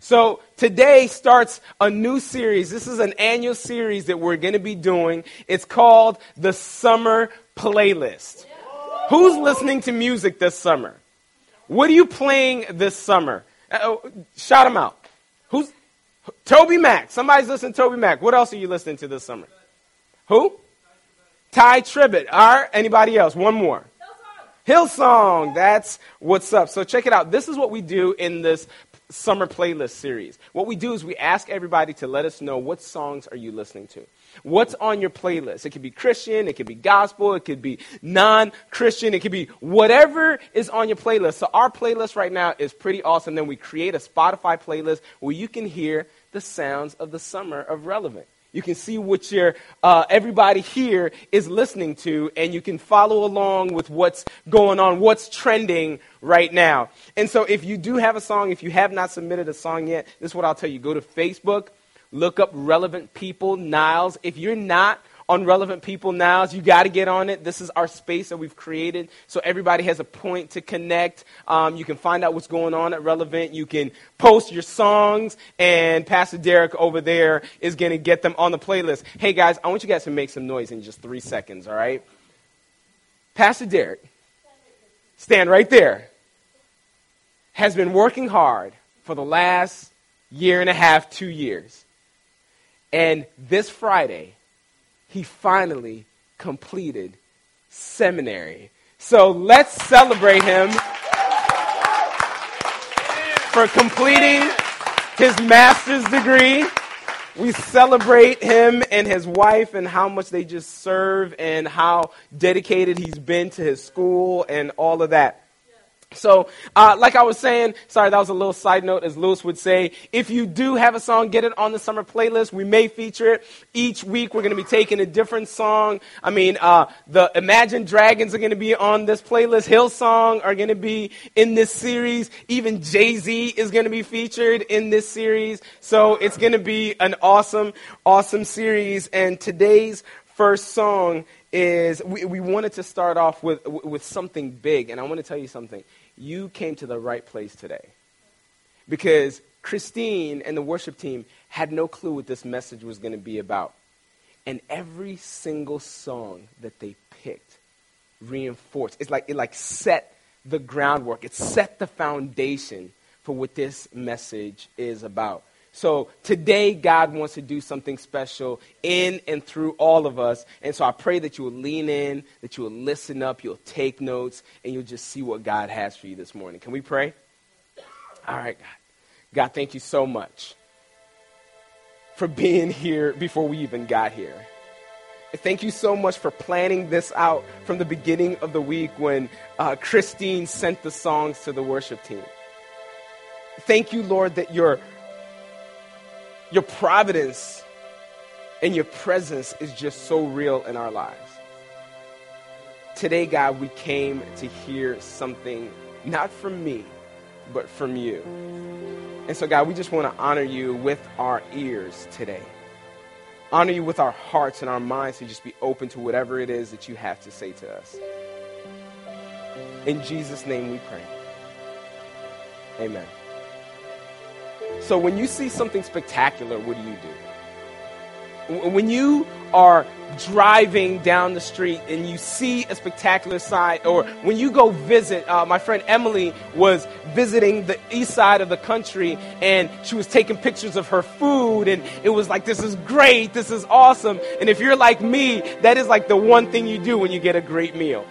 So today starts a new series. This is an annual series that we're going to be doing. It's called the Summer Playlist. Who's listening to music this summer? What are you playing this summer? Uh, shout them out. Who's Toby Mac? Somebody's listening to Toby Mac. What else are you listening to this summer? Who? Tye Tribbett. All right. Anybody else? One more. Hillsong. That's what's up. So check it out. This is what we do in this summer playlist series. What we do is we ask everybody to let us know what songs are you listening to. What's on your playlist? It could be Christian, it could be gospel, it could be non-Christian, it could be whatever is on your playlist. So our playlist right now is pretty awesome. Then we create a Spotify playlist where you can hear the sounds of the summer of relevant. You can see what your, uh, everybody here is listening to, and you can follow along with what's going on, what's trending right now. And so, if you do have a song, if you have not submitted a song yet, this is what I'll tell you. Go to Facebook, look up Relevant People, Niles. If you're not on relevant people now. You got to get on it. This is our space that we've created so everybody has a point to connect. Um, you can find out what's going on at Relevant. You can post your songs, and Pastor Derek over there is going to get them on the playlist. Hey, guys, I want you guys to make some noise in just three seconds, all right? Pastor Derek, stand right there, has been working hard for the last year and a half, two years. And this Friday, he finally completed seminary. So let's celebrate him for completing his master's degree. We celebrate him and his wife and how much they just serve and how dedicated he's been to his school and all of that. So, uh, like I was saying, sorry, that was a little side note, as Lewis would say. If you do have a song, get it on the summer playlist. We may feature it each week. We're going to be taking a different song. I mean, uh, the Imagine Dragons are going to be on this playlist. Hillsong are going to be in this series. Even Jay Z is going to be featured in this series. So it's going to be an awesome, awesome series. And today's first song is we, we wanted to start off with, with something big. And I want to tell you something you came to the right place today. Because Christine and the worship team had no clue what this message was going to be about. And every single song that they picked reinforced. It's like it like set the groundwork. It set the foundation for what this message is about. So today, God wants to do something special in and through all of us. And so I pray that you will lean in, that you will listen up, you'll take notes, and you'll just see what God has for you this morning. Can we pray? All right, God. God, thank you so much for being here before we even got here. Thank you so much for planning this out from the beginning of the week when uh, Christine sent the songs to the worship team. Thank you, Lord, that you're your providence and your presence is just so real in our lives. Today, God, we came to hear something not from me, but from you. And so, God, we just want to honor you with our ears today. Honor you with our hearts and our minds to just be open to whatever it is that you have to say to us. In Jesus' name we pray. Amen. So when you see something spectacular, what do you do? When you are driving down the street and you see a spectacular sight, or when you go visit, uh, my friend Emily was visiting the east side of the country and she was taking pictures of her food, and it was like, this is great, this is awesome. And if you're like me, that is like the one thing you do when you get a great meal.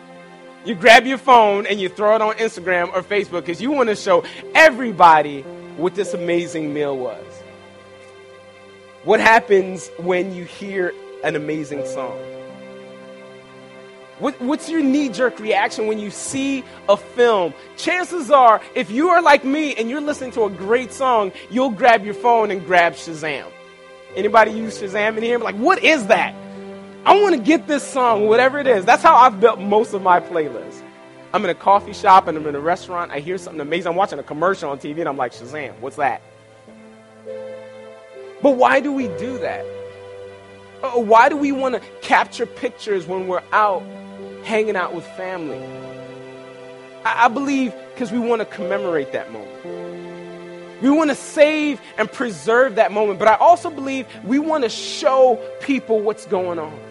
You grab your phone and you throw it on Instagram or Facebook because you want to show everybody what this amazing meal was. What happens when you hear an amazing song? What, what's your knee jerk reaction when you see a film? Chances are, if you are like me and you're listening to a great song, you'll grab your phone and grab Shazam. Anybody use Shazam in here? Like, what is that? I want to get this song, whatever it is. That's how I've built most of my playlists. I'm in a coffee shop and I'm in a restaurant. I hear something amazing. I'm watching a commercial on TV and I'm like, Shazam, what's that? But why do we do that? Uh, why do we want to capture pictures when we're out hanging out with family? I, I believe because we want to commemorate that moment. We want to save and preserve that moment. But I also believe we want to show people what's going on.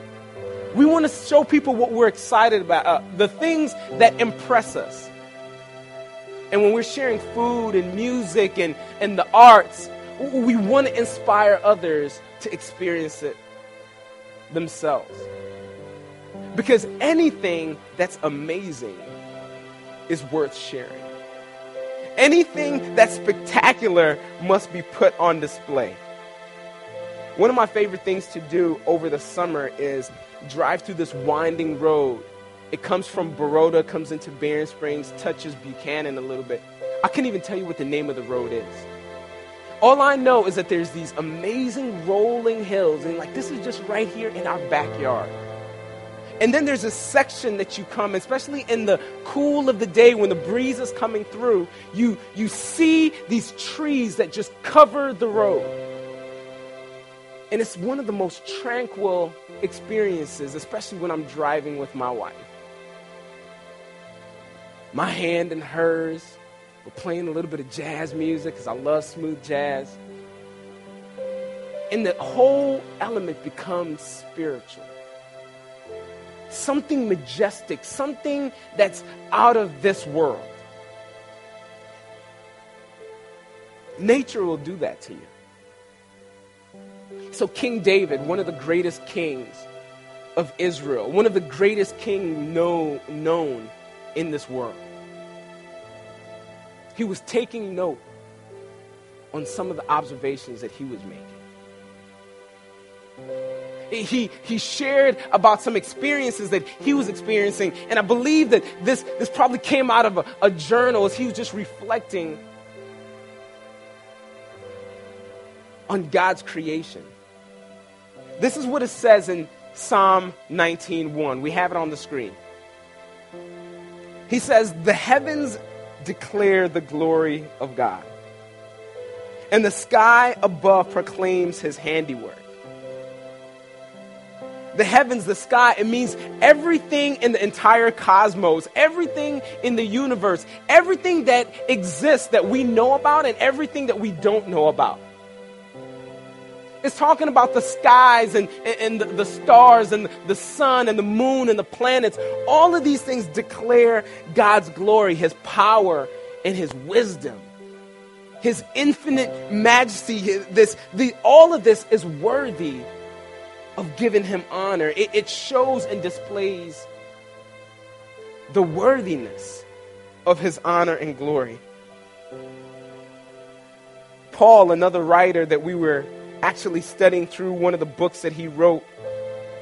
We want to show people what we're excited about, uh, the things that impress us. And when we're sharing food and music and, and the arts, we want to inspire others to experience it themselves. Because anything that's amazing is worth sharing. Anything that's spectacular must be put on display. One of my favorite things to do over the summer is drive through this winding road. It comes from Baroda, comes into Berrien Springs, touches Buchanan a little bit. I can't even tell you what the name of the road is. All I know is that there's these amazing rolling hills, and like this is just right here in our backyard. And then there's a section that you come, especially in the cool of the day when the breeze is coming through, you, you see these trees that just cover the road. And it's one of the most tranquil experiences, especially when I'm driving with my wife. My hand in hers, we're playing a little bit of jazz music because I love smooth jazz. And the whole element becomes spiritual something majestic, something that's out of this world. Nature will do that to you. So, King David, one of the greatest kings of Israel, one of the greatest kings know, known in this world, he was taking note on some of the observations that he was making he, he shared about some experiences that he was experiencing. And I believe that this, this probably came out of a, a journal as he was just reflecting on God's creation. This is what it says in Psalm 19:1. We have it on the screen. He says, "The heavens declare the glory of God, and the sky above proclaims his handiwork." the heavens, the sky. It means everything in the entire cosmos, everything in the universe, everything that exists that we know about and everything that we don't know about. It's talking about the skies and, and, the, stars and the sun and the moon and the planets. All of these things declare God's glory, His power, and His wisdom. His infinite majesty, his, this, the, all of this is worthy of giving him honor. It, it shows and displays the worthiness of his honor and glory. Paul, another writer that we were actually studying through one of the books that he wrote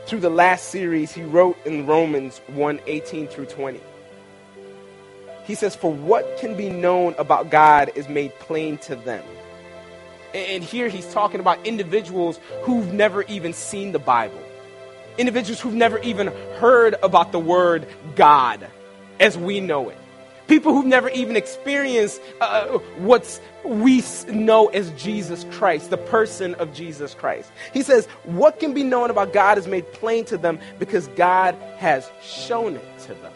through the last series, he wrote in Romans 1 18 through 20. He says, For what can be known about God is made plain to them and here he's talking about individuals who've never even seen the Bible, individuals who've never even heard about the word God as we know it. People who've never even experienced uh, what we know as Jesus Christ, the person of Jesus Christ. He says, What can be known about God is made plain to them because God has shown it to them.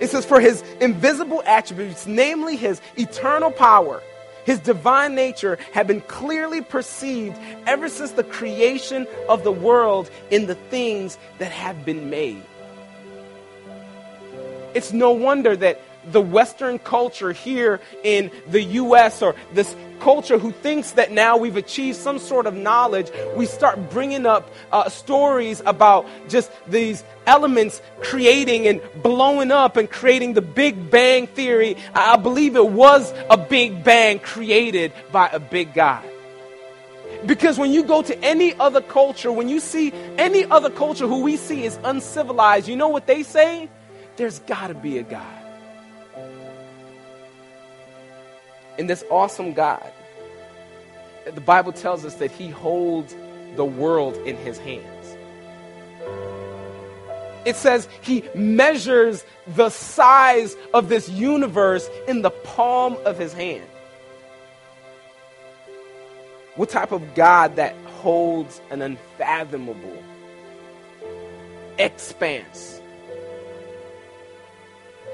It says, For his invisible attributes, namely his eternal power, his divine nature had been clearly perceived ever since the creation of the world in the things that have been made. It's no wonder that the Western culture here in the U.S. or this culture who thinks that now we've achieved some sort of knowledge, we start bringing up uh, stories about just these elements creating and blowing up and creating the Big Bang Theory. I believe it was a Big Bang created by a big God. Because when you go to any other culture, when you see any other culture who we see is uncivilized, you know what they say? There's got to be a God. And this awesome God, the Bible tells us that He holds the world in His hands. It says He measures the size of this universe in the palm of His hand. What type of God that holds an unfathomable expanse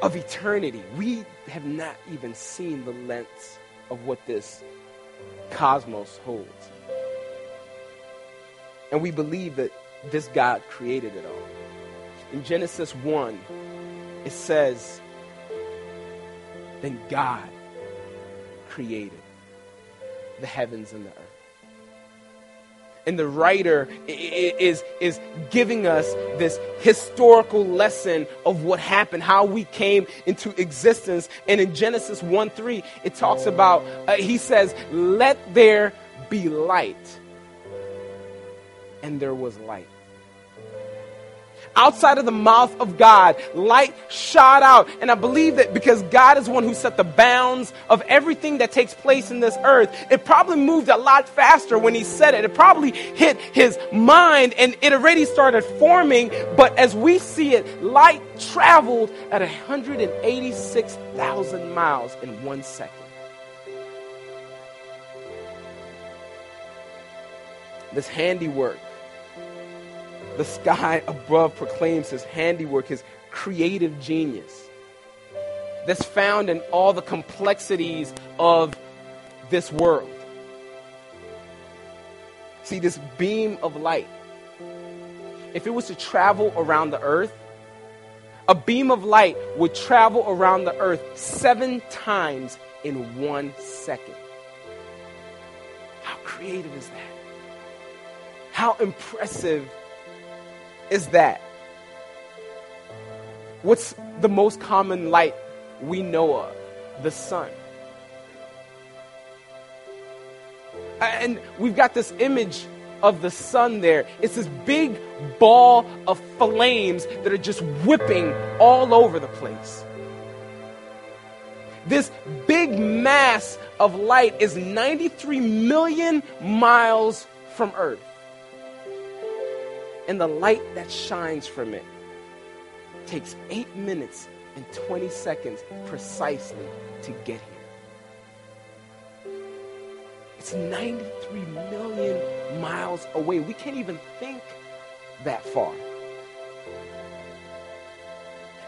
of eternity? We have not even seen the lengths of what this cosmos holds. And we believe that this God created it all. In Genesis 1, it says, Then God created the heavens and the earth. And the writer is, is giving us this historical lesson of what happened, how we came into existence. And in Genesis 1 3, it talks about, uh, he says, Let there be light. And there was light outside of the mouth of God, light shot out. And I believe that because God is one who set the bounds of everything that takes place in this earth, it probably moved a lot faster when he said it. It probably hit his mind and it already started forming. But as we see it, light traveled at 186,000 miles in one second. This handiwork the sky above proclaims his handiwork, his creative genius that's found in all the complexities of this world. See, this beam of light, if it was to travel around the earth, a beam of light would travel around the earth seven times in one second. How creative is that? How impressive is that? What's the most common light we know of? The sun. And we've got this image of the sun there. It's this big ball of flames that are just whipping all over the place. This big mass of light is 93 million miles from Earth and the light that shines from it takes 8 minutes and 20 seconds precisely to get here. It's 93 million miles away. We can't even think that far.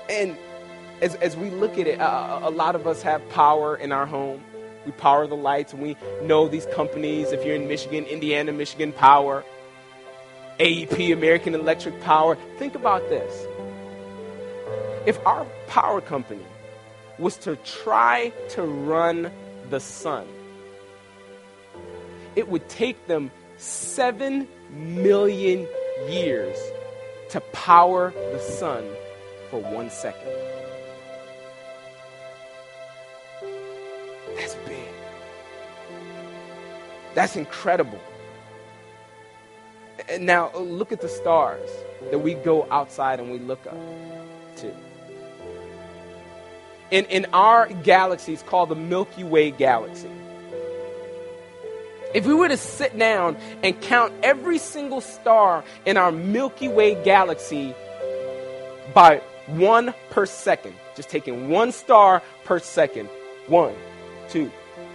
And as, as we look at it, uh, a lot of us have power in our home. We power the lights, and we know these companies. If you're in Michigan, Indiana, Michigan Power, AEP, American Electric Power. Think about this. If our power company was to try to run the sun, it would take them 7 million years to power the sun for one second. That's big. That's incredible. And now look at the stars that we go outside and we look up to. In, in our galaxy, it's called the Milky Way galaxy. If we were to sit down and count every single star in our Milky Way galaxy by one per second, just taking one star per second, one, two,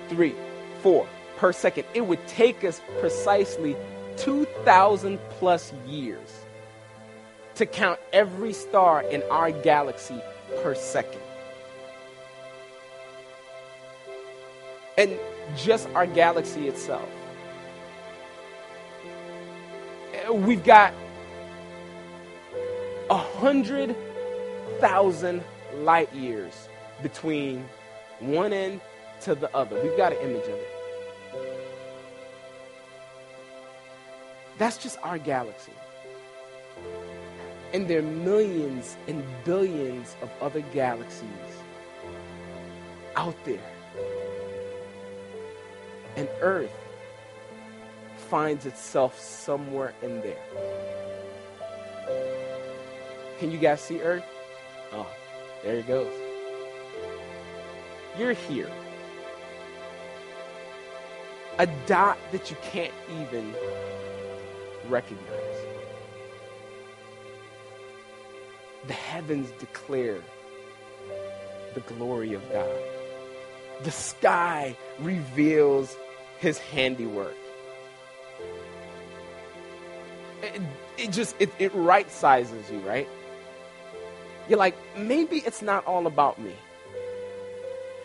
three, four per second, it would take us precisely 2,000 plus years to count every star in our galaxy per second. And just our galaxy itself. We've got a hundred thousand light years between one end to the other. We've got an image of it. That's just our galaxy. And there are millions and billions of other galaxies out there. And Earth finds itself somewhere in there. Can you guys see Earth? Oh, there it goes. You're here. A dot that you can't even recognize. The heavens declare the glory of God. The sky reveals his handiwork. It, it just it, it right sizes you, right? You're like, maybe it's not all about me.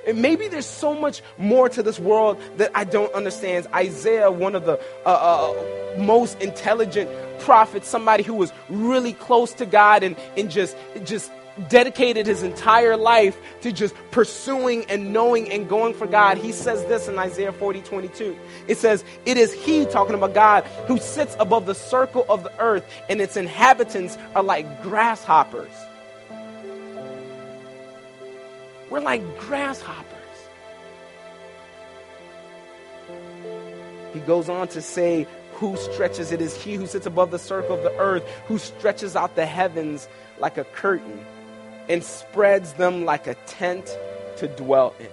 And maybe there's so much more to this world that I don't understand. Isaiah, one of the uh, uh, most intelligent prophets, somebody who was really close to God and, and just, just dedicated his entire life to just pursuing and knowing and going for God. He says this in Isaiah 40 22. It says, It is He, talking about God, who sits above the circle of the earth, and its inhabitants are like grasshoppers. We're like grasshoppers. He goes on to say, Who stretches? It is He who sits above the circle of the earth, who stretches out the heavens like a curtain and spreads them like a tent to dwell in.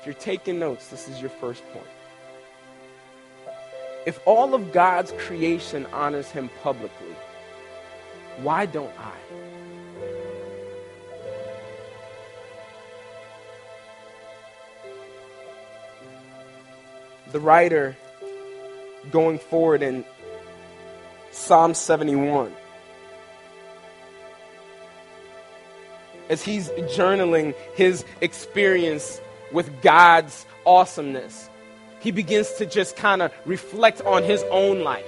If you're taking notes, this is your first point. If all of God's creation honors him publicly, why don't I? The writer going forward in Psalm 71 as he's journaling his experience with God's awesomeness, he begins to just kind of reflect on his own life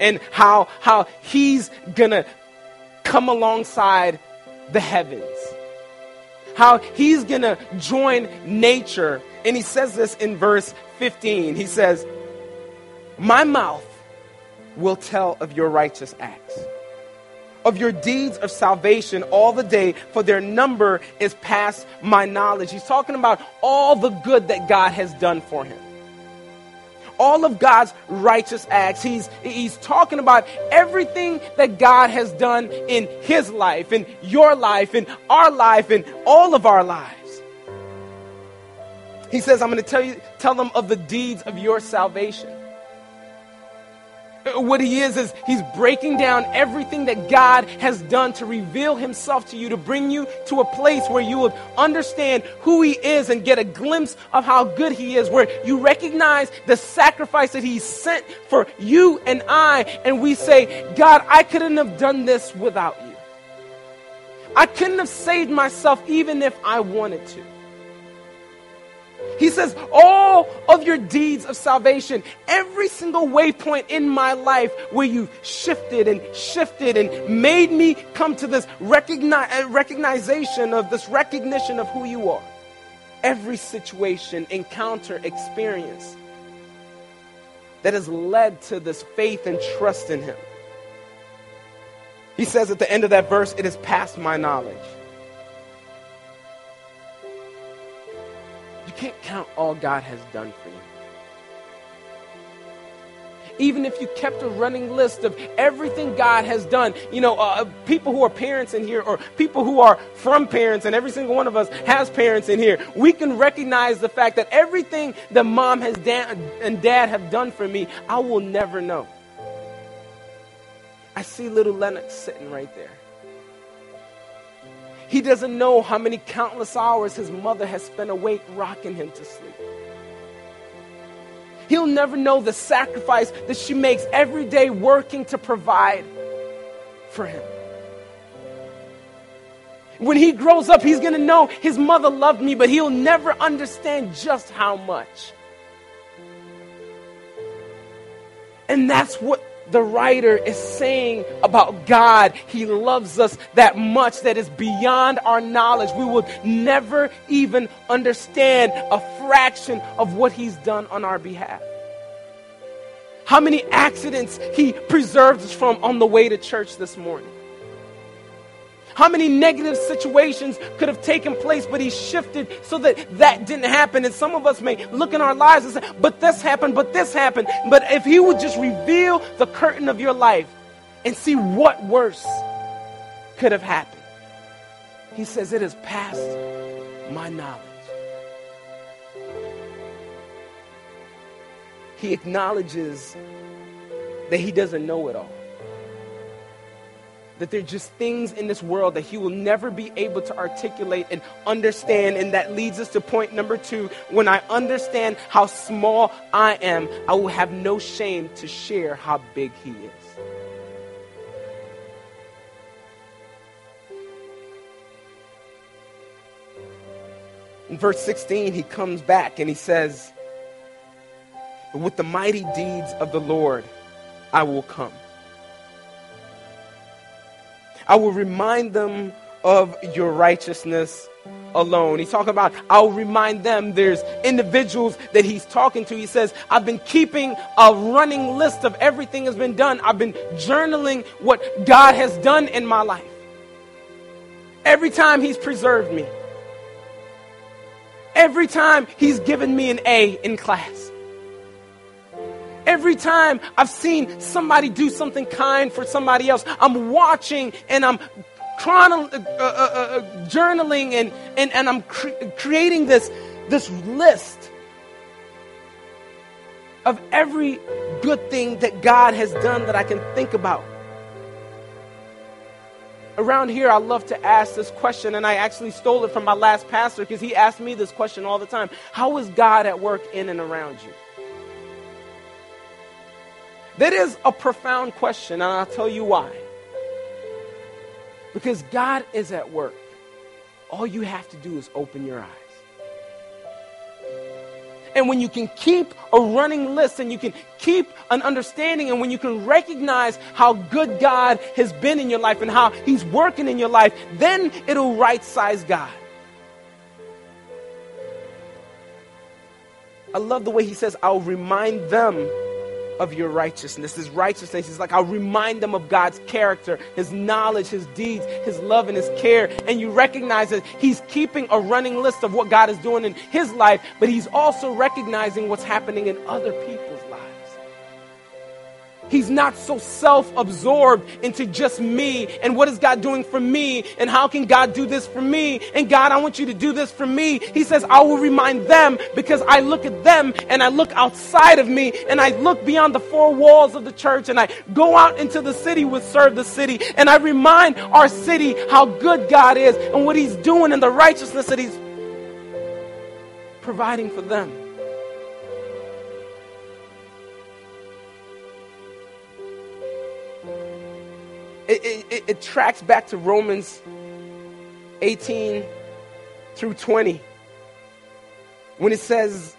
and how, how he's gonna come alongside the heavens, how he's gonna join nature. And he says this in verse 15. He says, My mouth will tell of your righteous acts of your deeds of salvation all the day, for their number is past my knowledge. He's talking about all the good that God has done for him. All of God's righteous acts. He's, he's talking about everything that God has done in his life, in your life, in our life, in all of our lives. He says, I'm going to tell you, tell them of the deeds of your salvation. What he is, is he's breaking down everything that God has done to reveal himself to you, to bring you to a place where you will understand who he is and get a glimpse of how good he is, where you recognize the sacrifice that he sent for you and I. And we say, God, I couldn't have done this without you. I couldn't have saved myself even if I wanted to. He says, all of your deeds of salvation, every single waypoint in my life where you shifted and shifted and made me come to this recogni- uh, recognition of this recognition of who you are. Every situation, encounter, experience that has led to this faith and trust in Him. He says at the end of that verse, it is past my knowledge. Can't count all God has done for you. Even if you kept a running list of everything God has done, you know, uh, people who are parents in here or people who are from parents, and every single one of us has parents in here, we can recognize the fact that everything that mom has da- and dad have done for me, I will never know. I see little Lennox sitting right there. He doesn't know how many countless hours his mother has spent awake rocking him to sleep. He'll never know the sacrifice that she makes every day working to provide for him. When he grows up, he's going to know his mother loved me, but he'll never understand just how much. And that's what the writer is saying about God. He loves us that much that is beyond our knowledge. We will never even understand a fraction of what He's done on our behalf. How many accidents He preserved us from on the way to church this morning. How many negative situations could have taken place, but he shifted so that that didn't happen. And some of us may look in our lives and say, but this happened, but this happened. But if he would just reveal the curtain of your life and see what worse could have happened, he says, it is past my knowledge. He acknowledges that he doesn't know it all that there are just things in this world that he will never be able to articulate and understand. And that leads us to point number two. When I understand how small I am, I will have no shame to share how big he is. In verse 16, he comes back and he says, With the mighty deeds of the Lord, I will come. I will remind them of your righteousness alone. He's talking about, I'll remind them there's individuals that he's talking to. He says, I've been keeping a running list of everything that's been done. I've been journaling what God has done in my life. Every time he's preserved me. Every time he's given me an A in class. Every time I've seen somebody do something kind for somebody else, I'm watching and I'm chrono- uh, uh, uh, uh, journaling and, and, and I'm cre- creating this, this list of every good thing that God has done that I can think about. Around here, I love to ask this question, and I actually stole it from my last pastor because he asked me this question all the time How is God at work in and around you? That is a profound question, and I'll tell you why. Because God is at work. All you have to do is open your eyes. And when you can keep a running list and you can keep an understanding, and when you can recognize how good God has been in your life and how He's working in your life, then it'll right size God. I love the way He says, I'll remind them of your righteousness. His righteousness is like I'll remind them of God's character, His knowledge, His deeds, His love, and His care. And you recognize that He's keeping a running list of what God is doing in His life, but He's also recognizing what's happening in other people's He's not so self absorbed into just me and what is God doing for me and how can God do this for me and God, I want you to do this for me. He says, I will remind them because I look at them and I look outside of me and I look beyond the four walls of the church and I go out into the city with Serve the City and I remind our city how good God is and what He's doing and the righteousness that He's providing for them. It, it, it tracks back to Romans 18 through 20 when it says,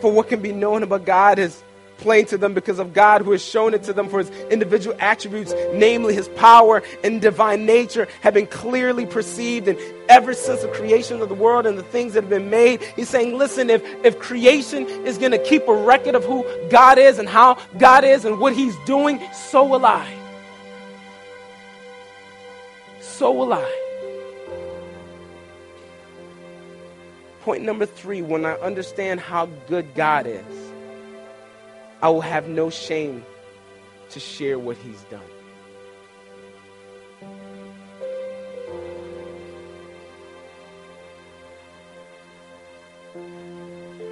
For what can be known about God is plain to them because of God who has shown it to them for his individual attributes, namely his power and divine nature, have been clearly perceived and ever since the creation of the world and the things that have been made. He's saying, listen, if, if creation is going to keep a record of who God is and how God is and what he's doing, so will I so will I. Point number three when I understand how good God is, I will have no shame to share what He's done.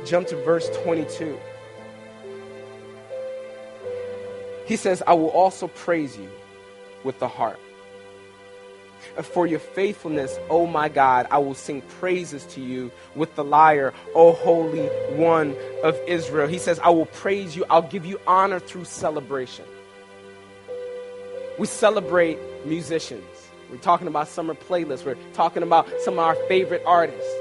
Jump to verse 22. He says, I will also praise you with the harp for your faithfulness, O my God. I will sing praises to you with the lyre, O Holy One of Israel. He says, I will praise you. I'll give you honor through celebration. We celebrate musicians. We're talking about summer playlists. We're talking about some of our favorite artists.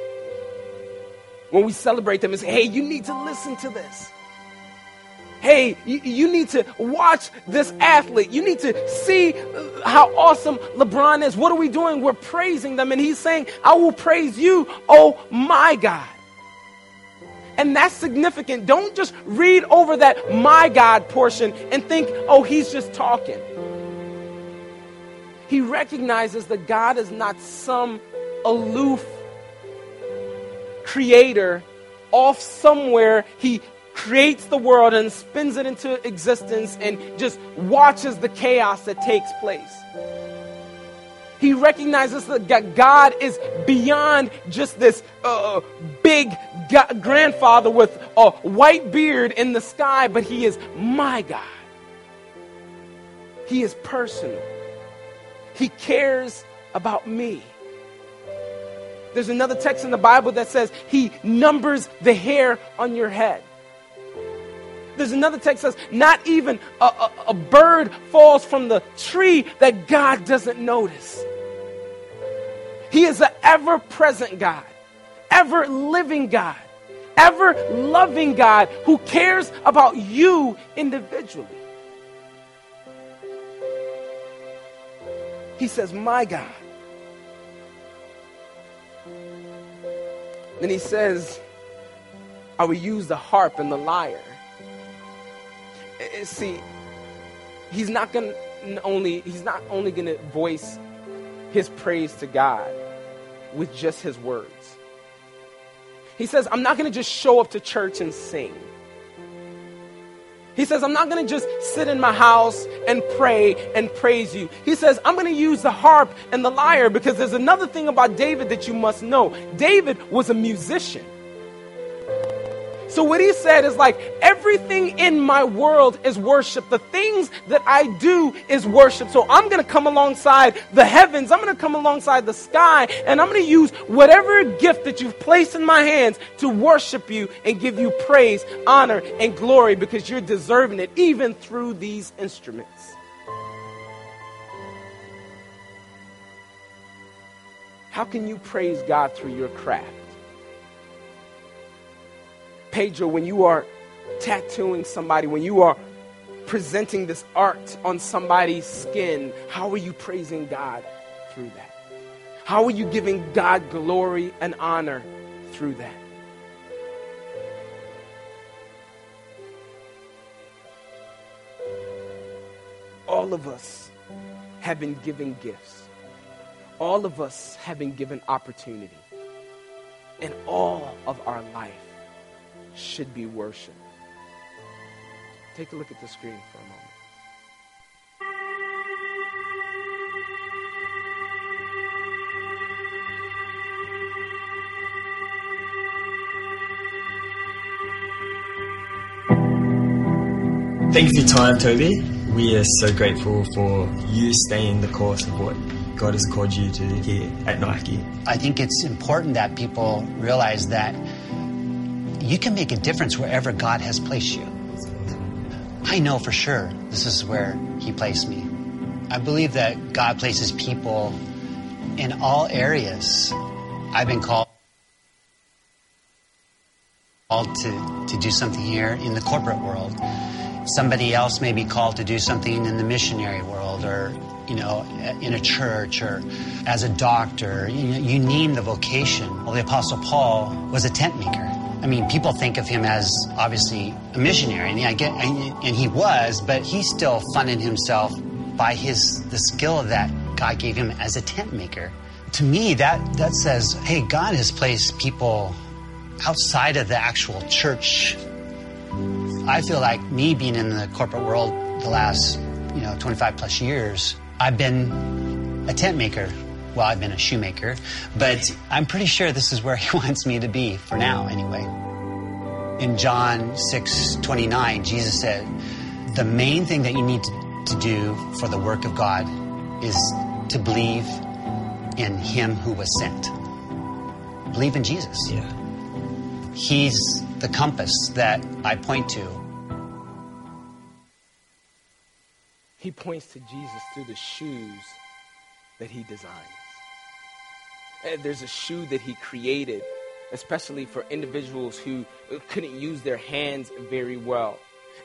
When we celebrate them, it's, hey, you need to listen to this hey, you, you, need to watch this athlete. You need to see how awesome LeBron is. What are we doing? We're praising them. And he's saying, I will praise you, oh my God. And that's significant. Don't just read over that my God portion and think, oh, he's just talking. He recognizes that God is not some aloof creator off somewhere. He creates the world and spins it into existence and just watches the chaos that takes place. He recognizes that God is beyond just this uh, big grandfather with a white beard in the sky, but He is my God. He is personal. He cares about me. There's another text in the Bible that says He numbers the hair on your head. There's another text that says, not even a, a, a bird falls from the tree that God doesn't notice. He is an ever present God, ever living God, ever loving God who cares about you individually. He says, My God. Then he says, I will use the harp and the lyre. See, he's not going to only he's not only going to voice his praise to God with just his words. He says, I'm not going to just show up to church and sing. He says, I'm not going to just sit in my house and pray and praise you. He says, I'm going to use the harp and the lyre because there's another thing about David that you must know. David was a musician. So what he said is like everything in my world is worship. The things that I do is worship. So I'm going to come alongside the heavens. I'm going to come alongside the sky and I'm going to use whatever gift that you've placed in my hands to worship you and give you praise, honor, and glory because you're deserving it even through these instruments. How can you praise God through your craft? Pedro, when you are tattooing somebody, when you are presenting this art on somebody's skin, how are you praising God through that? How are you giving God glory and honor through that? All of us have been given gifts. All of us have been given opportunity. In all of our life, should be worship. Take a look at the screen for a moment. Thank you for your time, Toby. We are so grateful for you staying the course of what God has called you to here at Nike. I think it's important that people realize that you can make a difference wherever God has placed you. I know for sure this is where He placed me. I believe that God places people in all areas. I've been called to, to do something here in the corporate world. Somebody else may be called to do something in the missionary world or, you know, in a church or as a doctor. You, you name the vocation. Well, the Apostle Paul was a tent maker. I mean, people think of him as obviously a missionary, and, I get, and he was, but he still funded himself by his the skill that God gave him as a tent maker. To me, that that says, hey, God has placed people outside of the actual church. I feel like me being in the corporate world the last, you know, 25 plus years, I've been a tent maker well, I've been a shoemaker, but I'm pretty sure this is where he wants me to be for now, anyway. In John 6 29, Jesus said, The main thing that you need to, to do for the work of God is to believe in Him who was sent. Believe in Jesus. Yeah. He's the compass that I point to. He points to Jesus through the shoes that he designs. And there's a shoe that he created, especially for individuals who couldn't use their hands very well.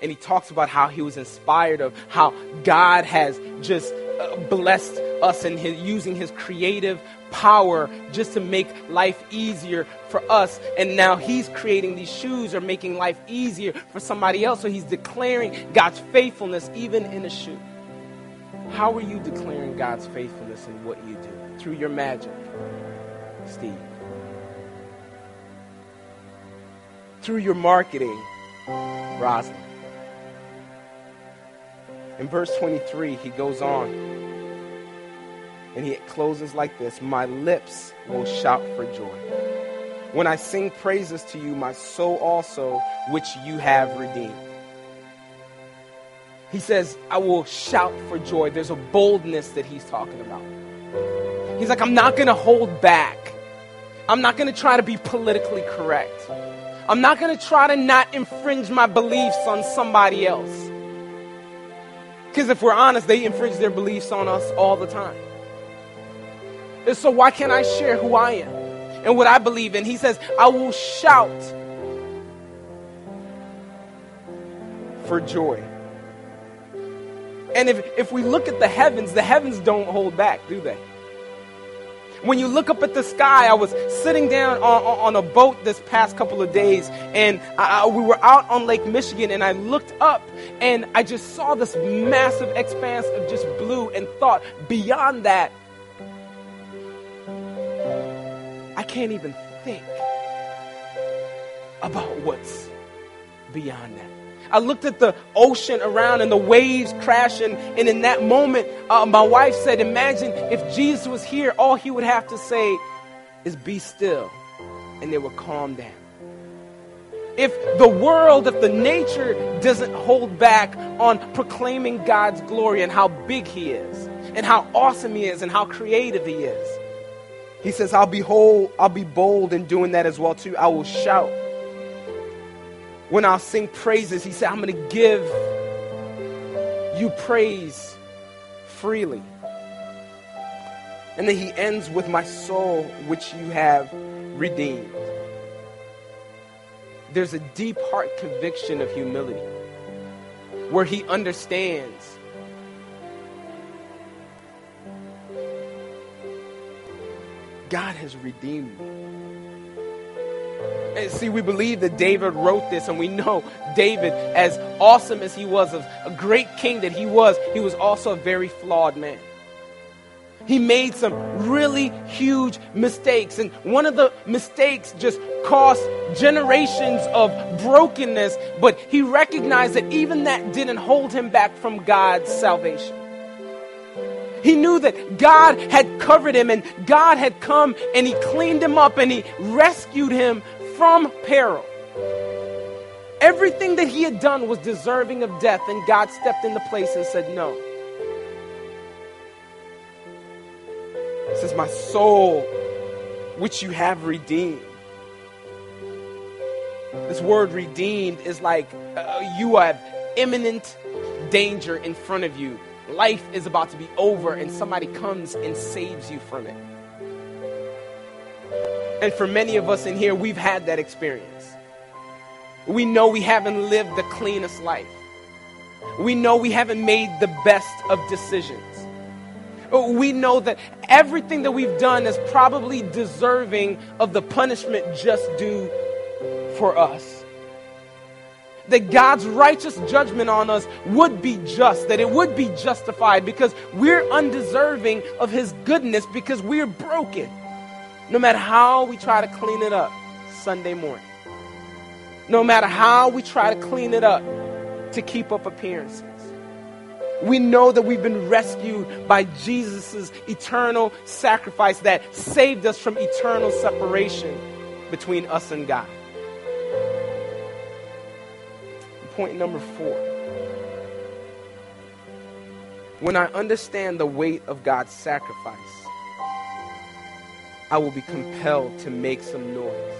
And he talks about how he was inspired of how God has just uh, blessed us in his, using his creative power just to make life easier for us. And now he's creating these shoes or making life easier for somebody else. So he's declaring God's faithfulness even in a shoe. How are you declaring God's faithfulness in what you do? Through your magic, Steve. Through your marketing, Rosalind. In verse 23, he goes on and he closes like this My lips will shout for joy. When I sing praises to you, my soul also, which you have redeemed. He says, I will shout for joy. There's a boldness that he's talking about. He's like, I'm not going to hold back. I'm not going to try to be politically correct. I'm not going to try to not infringe my beliefs on somebody else. Because if we're honest, they infringe their beliefs on us all the time. And so, why can't I share who I am? and what I believe in. He says, I will shout for joy. And if, if we look at the heavens, the heavens don't hold back, do they? When you look up at the sky, I was sitting down on, on a boat this past couple of days, and I, we were out on Lake Michigan, and I looked up and I just saw this massive expanse of just blue and thought, beyond that, I can't even think about what's beyond that. I looked at the ocean around and the waves crashing. And in that moment, uh, my wife said, Imagine if Jesus was here, all he would have to say is, Be still. And they would calm down. If the world, if the nature doesn't hold back on proclaiming God's glory and how big he is, and how awesome he is, and how creative he is, he says, I'll be whole, I'll be bold in doing that as well too. I will shout when I'll sing praises, he said, I'm going to give you praise freely. And then he ends with my soul, which you have redeemed. There's a deep heart conviction of humility where he understands God has redeemed me. And see, we believe that David wrote this, and we know David, as awesome as he was, as a great king that he was, he was also a very flawed man. He made some really huge mistakes, and one of the mistakes just cost generations of brokenness, but he recognized that even that didn't hold him back from God's salvation. He knew that God had covered him and God had come and he cleaned him up and he rescued him from peril. Everything that he had done was deserving of death, and God stepped into place and said, No. Is my soul, which you have redeemed. This word redeemed is like uh, you have imminent danger in front of you. Life is about to be over, and somebody comes and saves you from it. And for many of us in here, we've had that experience. We know we haven't lived the cleanest life. We know we haven't made the best of decisions. We know that everything that we've done is probably deserving of the punishment just due for us. That God's righteous judgment on us would be just, that it would be justified because we're undeserving of His goodness because we're broken no matter how we try to clean it up Sunday morning, no matter how we try to clean it up to keep up appearances. We know that we've been rescued by Jesus' eternal sacrifice that saved us from eternal separation between us and God. Point number four. When I understand the weight of God's sacrifice, I will be compelled to make some noise.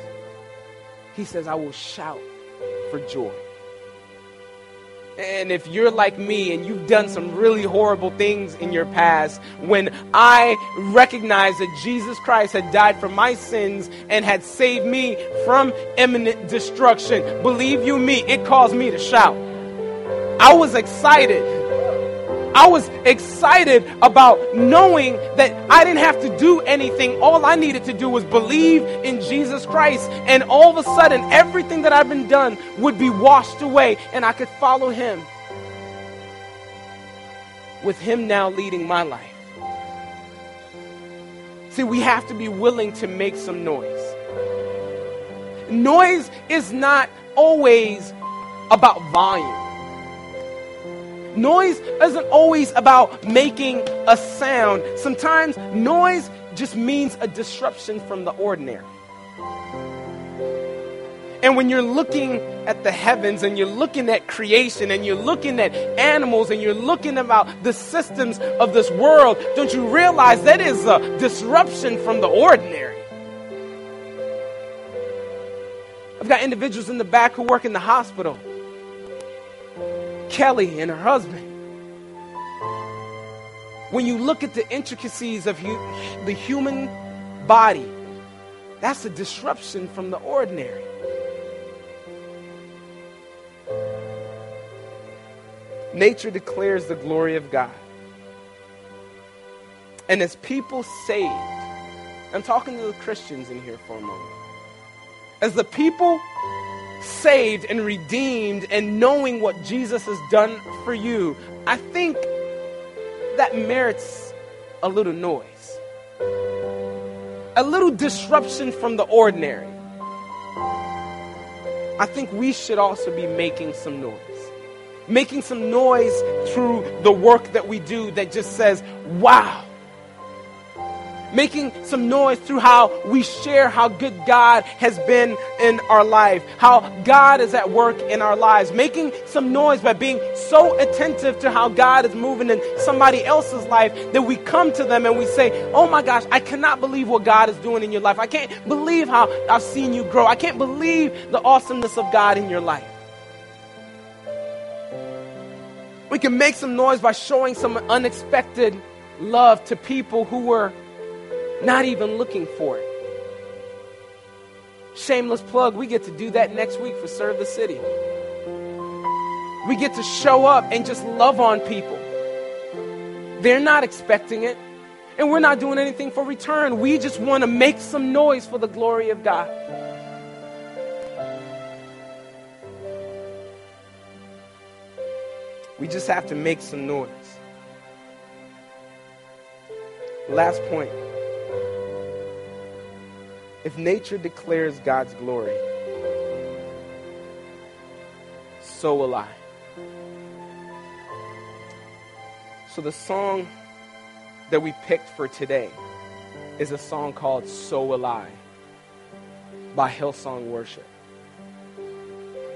He says, I will shout for joy. And if you're like me and you've done some really horrible things in your past, when I recognize that Jesus Christ had died for my sins and had saved me from imminent destruction, believe you me, it caused me to shout. I was excited I was excited about knowing that I didn't have to do anything. All I needed to do was believe in Jesus Christ. And all of a sudden, everything that I've been done would be washed away and I could follow Him. With Him now leading my life. See, we have to be willing to make some noise. Noise is not always about volume. Noise isn't always about making a sound. Sometimes noise just means a disruption from the ordinary. And when you're looking at the heavens and you're looking at creation and you're looking at animals and you're looking about the systems of this world, don't you realize that is a disruption from the ordinary? I've got individuals in the back who work in the hospital Kelly and her husband. When you look at the intricacies of hu- the human body, That's a disruption from the ordinary. Nature declares the glory of God. And as people saved, I'm talking to the Christians in here for a moment. As the people saved and redeemed and knowing what Jesus has done for you, I think that merits a little noise, a little disruption from the ordinary. I think we should also be making some noise. Making some noise through the work that we do that just says, wow, making some noise through how we share how good God has been in our life, how God is at work in our lives, making some noise by being so attentive to how God is moving in somebody else's life that we come to them and we say, Oh my gosh, I cannot believe what God is doing in your life. I can't believe how I've seen you grow. I can't believe the awesomeness of God in your life. We can make some noise by showing some unexpected love to people who were not even looking for it. Shameless plug, we get to do that next week for Serve the City. We get to show up and just love on people. They're not expecting it, and we're not doing anything for return. We just want to make some noise for the glory of God. We just have to make some noise. Last point. If nature declares God's glory, so will I. So the song that we picked for today is a song called So Will I by Hillsong Worship.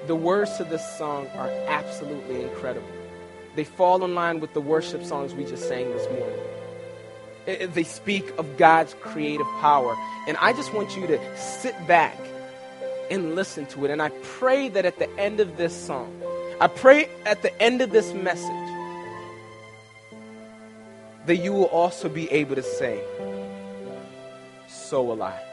The words to this song are absolutely incredible. They fall in line with the worship songs we just sang this morning Eh, eh, they speak of God's creative power. And I just want you to sit back and listen to it. And I pray that at the end of this song, I pray at the end of this message, that you will also be able to say, So will I.